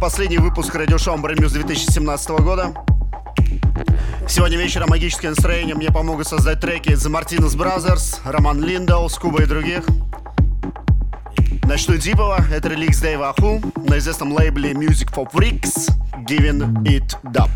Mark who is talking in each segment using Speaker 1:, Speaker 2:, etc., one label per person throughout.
Speaker 1: Последний выпуск радиошоу Amber Muse 2017 года. Сегодня вечером магическое настроение мне помогут создать треки The Martinez Brothers, Роман Линдау, Скуба и других. Начну Дипова, это реликс Дэйва Аху на известном лейбле Music for Freaks Giving It Up.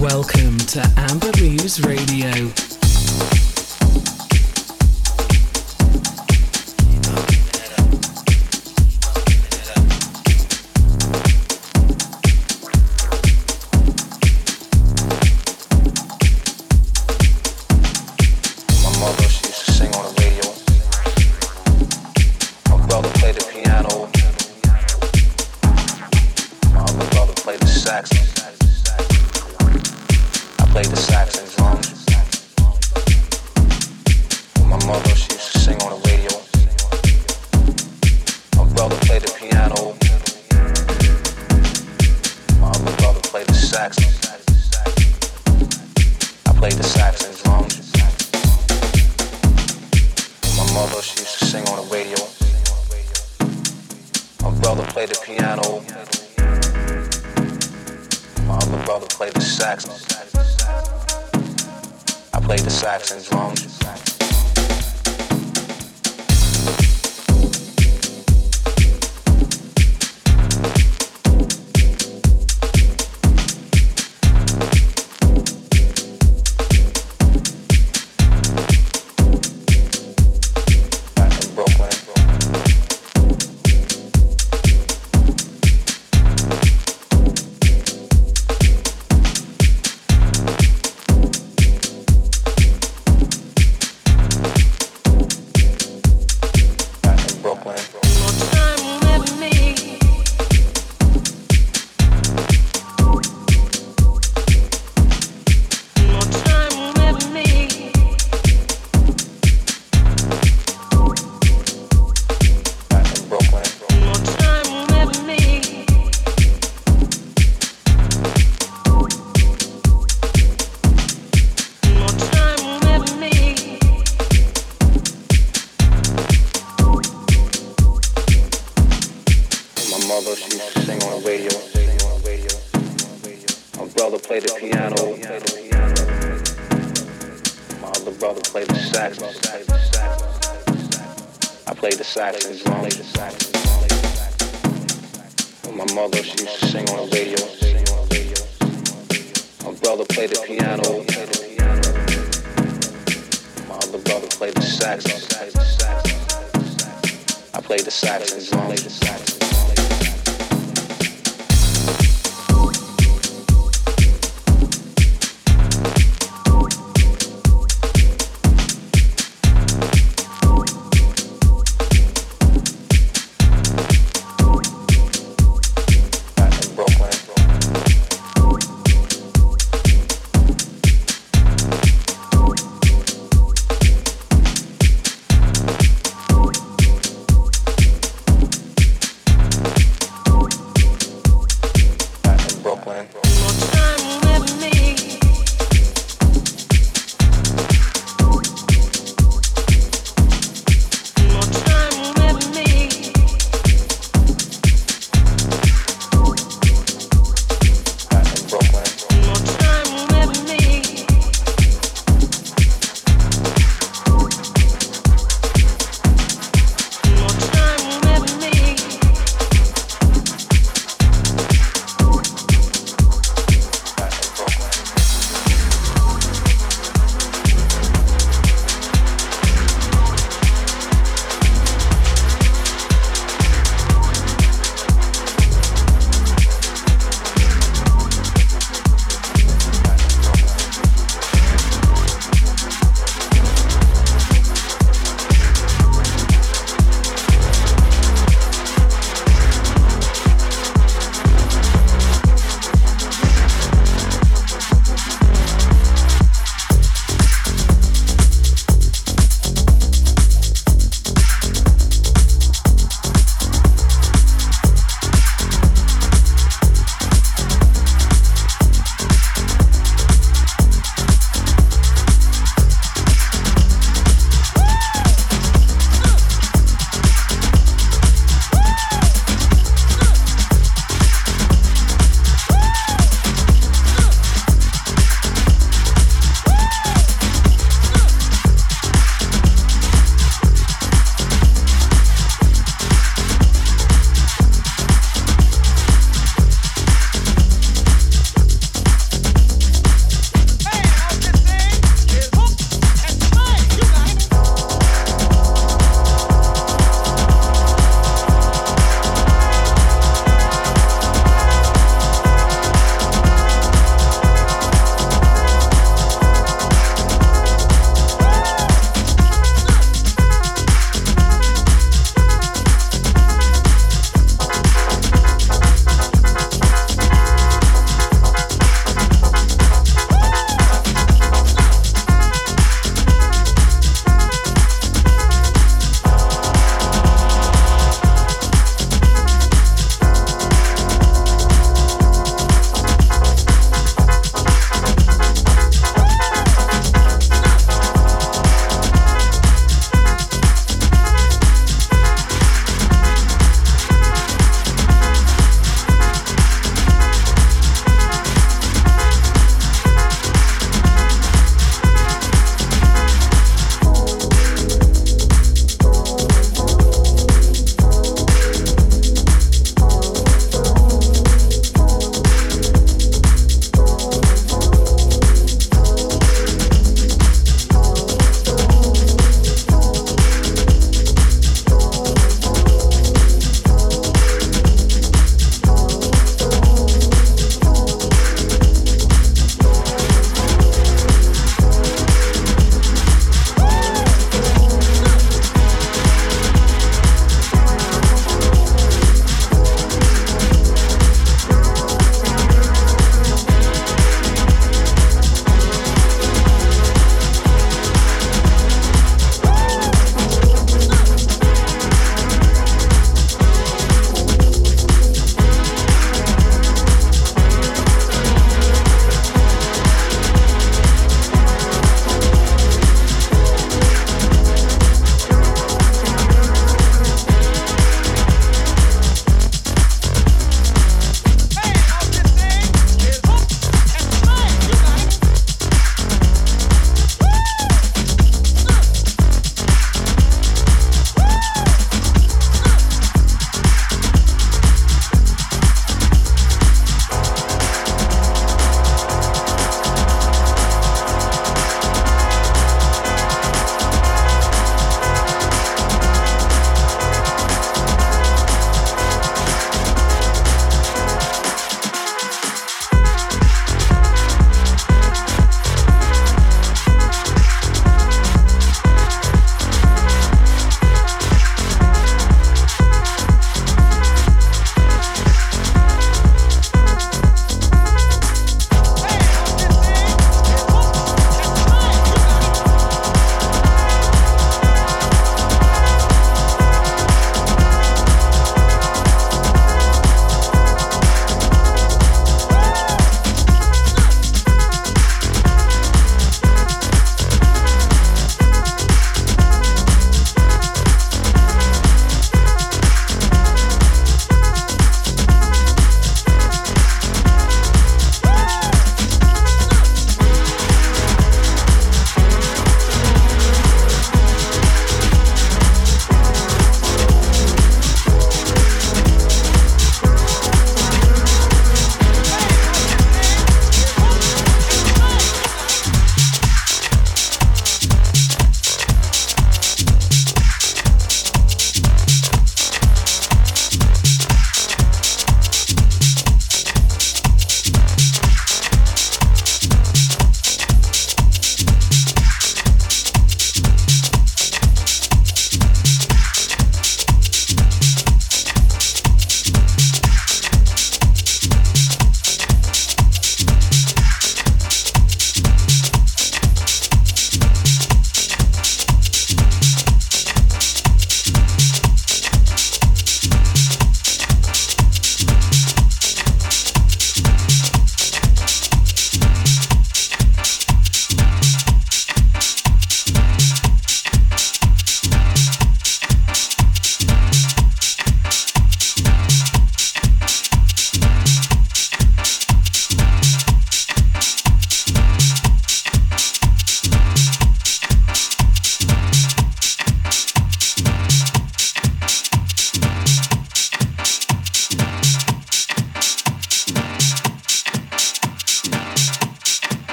Speaker 1: Welcome to Amber Leaves Radio.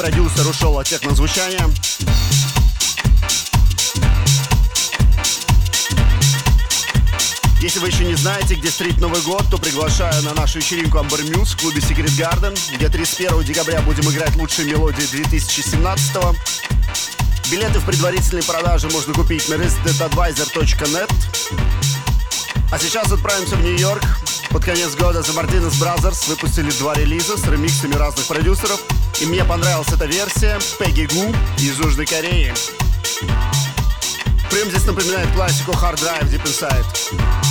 Speaker 1: Продюсер ушел от технозвучания. Если вы еще не знаете, где встретить Новый год, то приглашаю на нашу вечеринку Amber Muse в клубе Secret Garden, где 31 декабря будем играть лучшие мелодии 2017 -го. Билеты в предварительной продаже можно купить на residentadvisor.net. А сейчас отправимся в Нью-Йорк. Под конец года The Martinez Brothers выпустили два релиза с ремиксами разных продюсеров. И мне понравилась эта версия Пегги Гу из Южной Кореи. Прям здесь напоминает классику Hard Drive Deep Inside.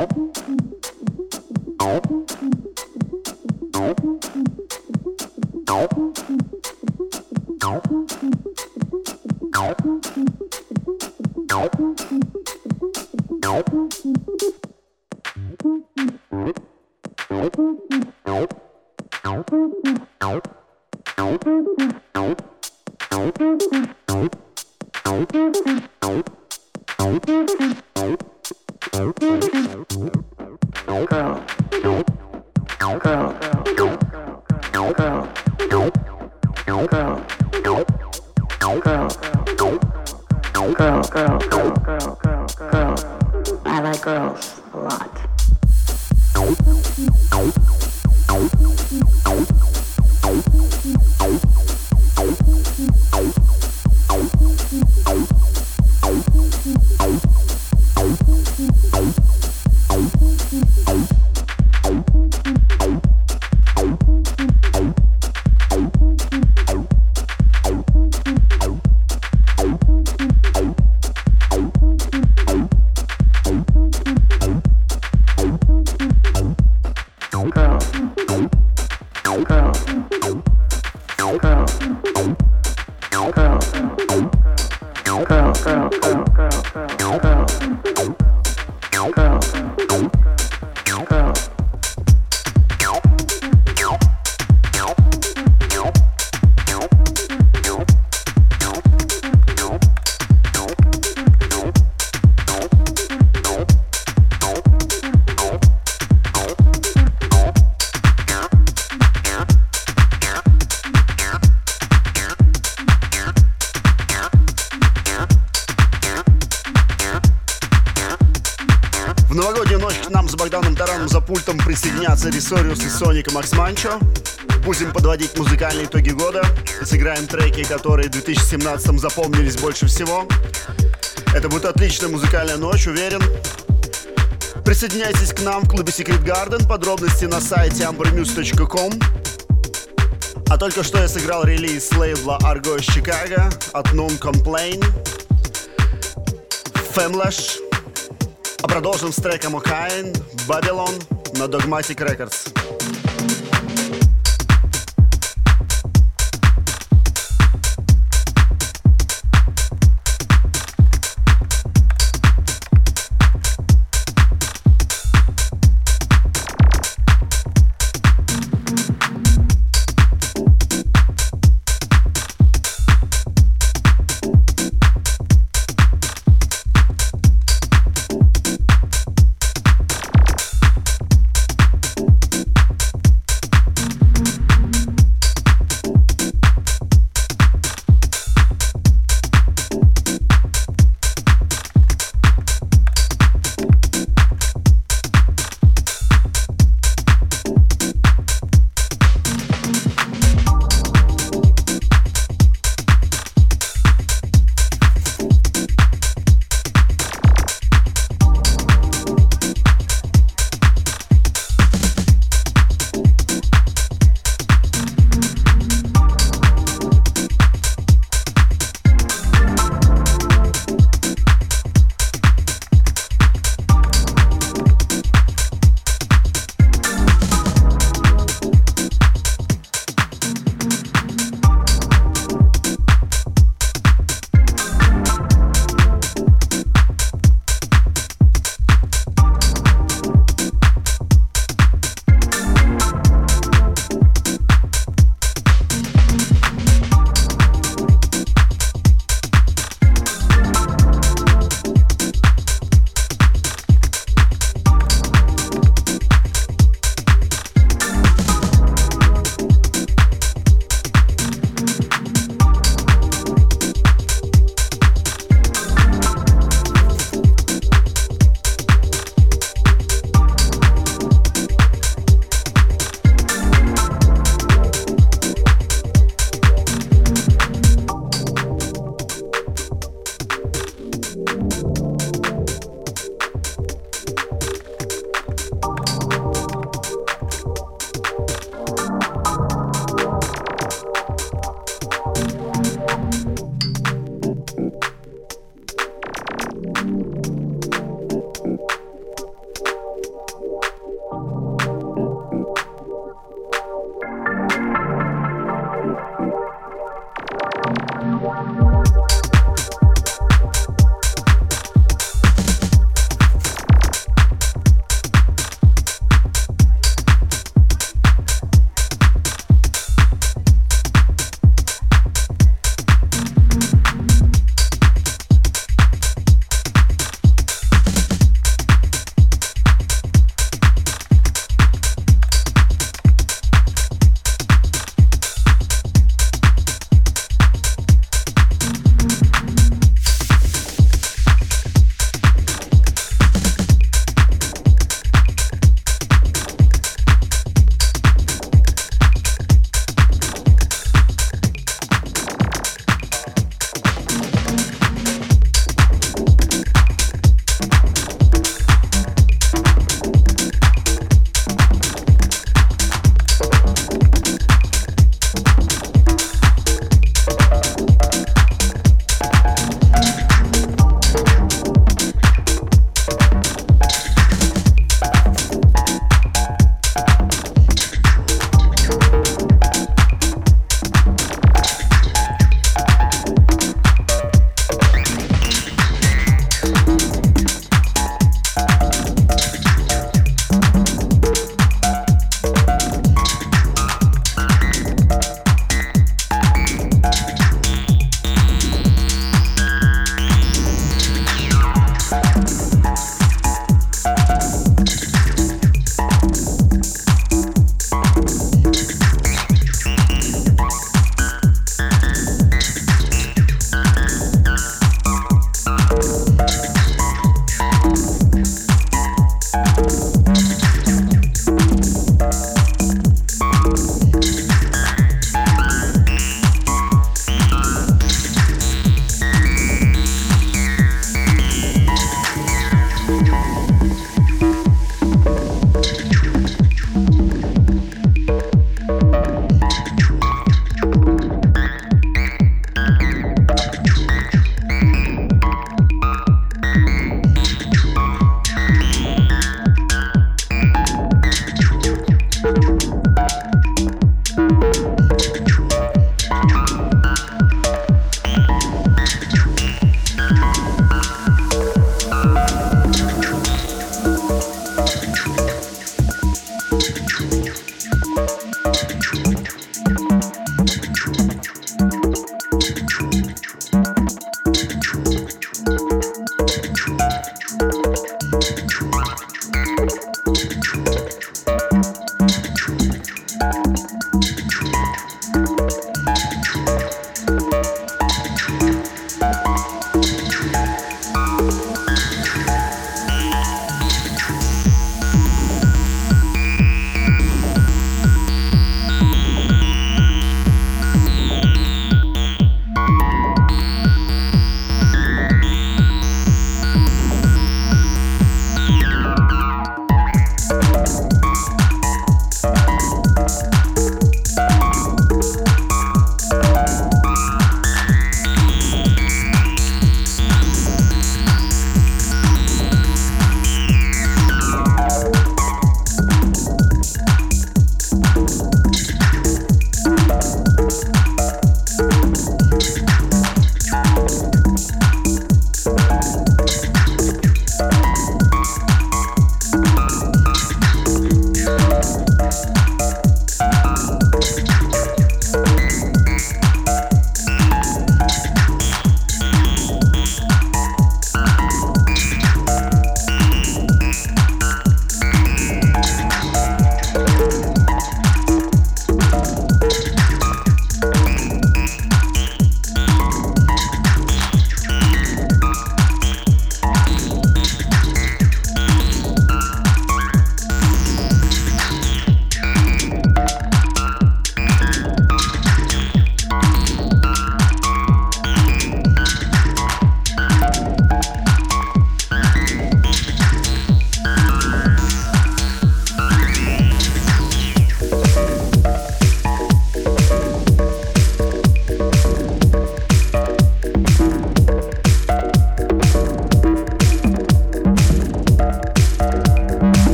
Speaker 2: Thank you.
Speaker 1: Присоединятся Ресориус и Соник и Макс Манчо. Будем подводить музыкальные итоги года. Сыграем треки, которые в 2017 запомнились больше всего. Это будет отличная музыкальная ночь, уверен. Присоединяйтесь к нам в клубе Secret Garden. Подробности на сайте ambermuse.com. А только что я сыграл релиз лейбла Argo из Чикаго от Non Complain. Femlash. А продолжим с треком Окаин, Babylon на Dogmatic Records.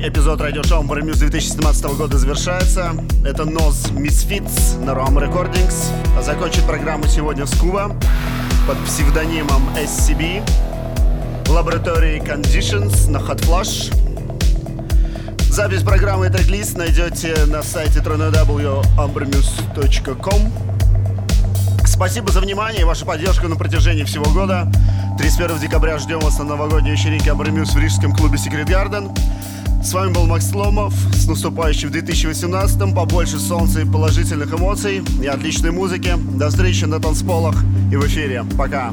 Speaker 1: Эпизод радиошоу Muse 2017 года завершается. Это Ноз Misfits на Rom Recordings. А закончит программу сегодня Скуба под псевдонимом SCB. Laboratory Conditions на Hot Flash. Запись программы и трек-лист найдете на сайте www.ambermuse.com Спасибо за внимание и вашу поддержку на протяжении всего года. 31 декабря ждем вас на новогодней вечеринке Абрамюс в рижском клубе Secret Garden. С вами был Макс Ломов. С наступающим 2018-м. Побольше солнца и положительных эмоций и отличной музыки. До встречи на танцполах и в эфире. Пока.